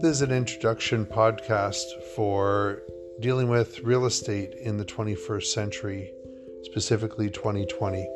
this is an introduction podcast for dealing with real estate in the 21st century, specifically 2020.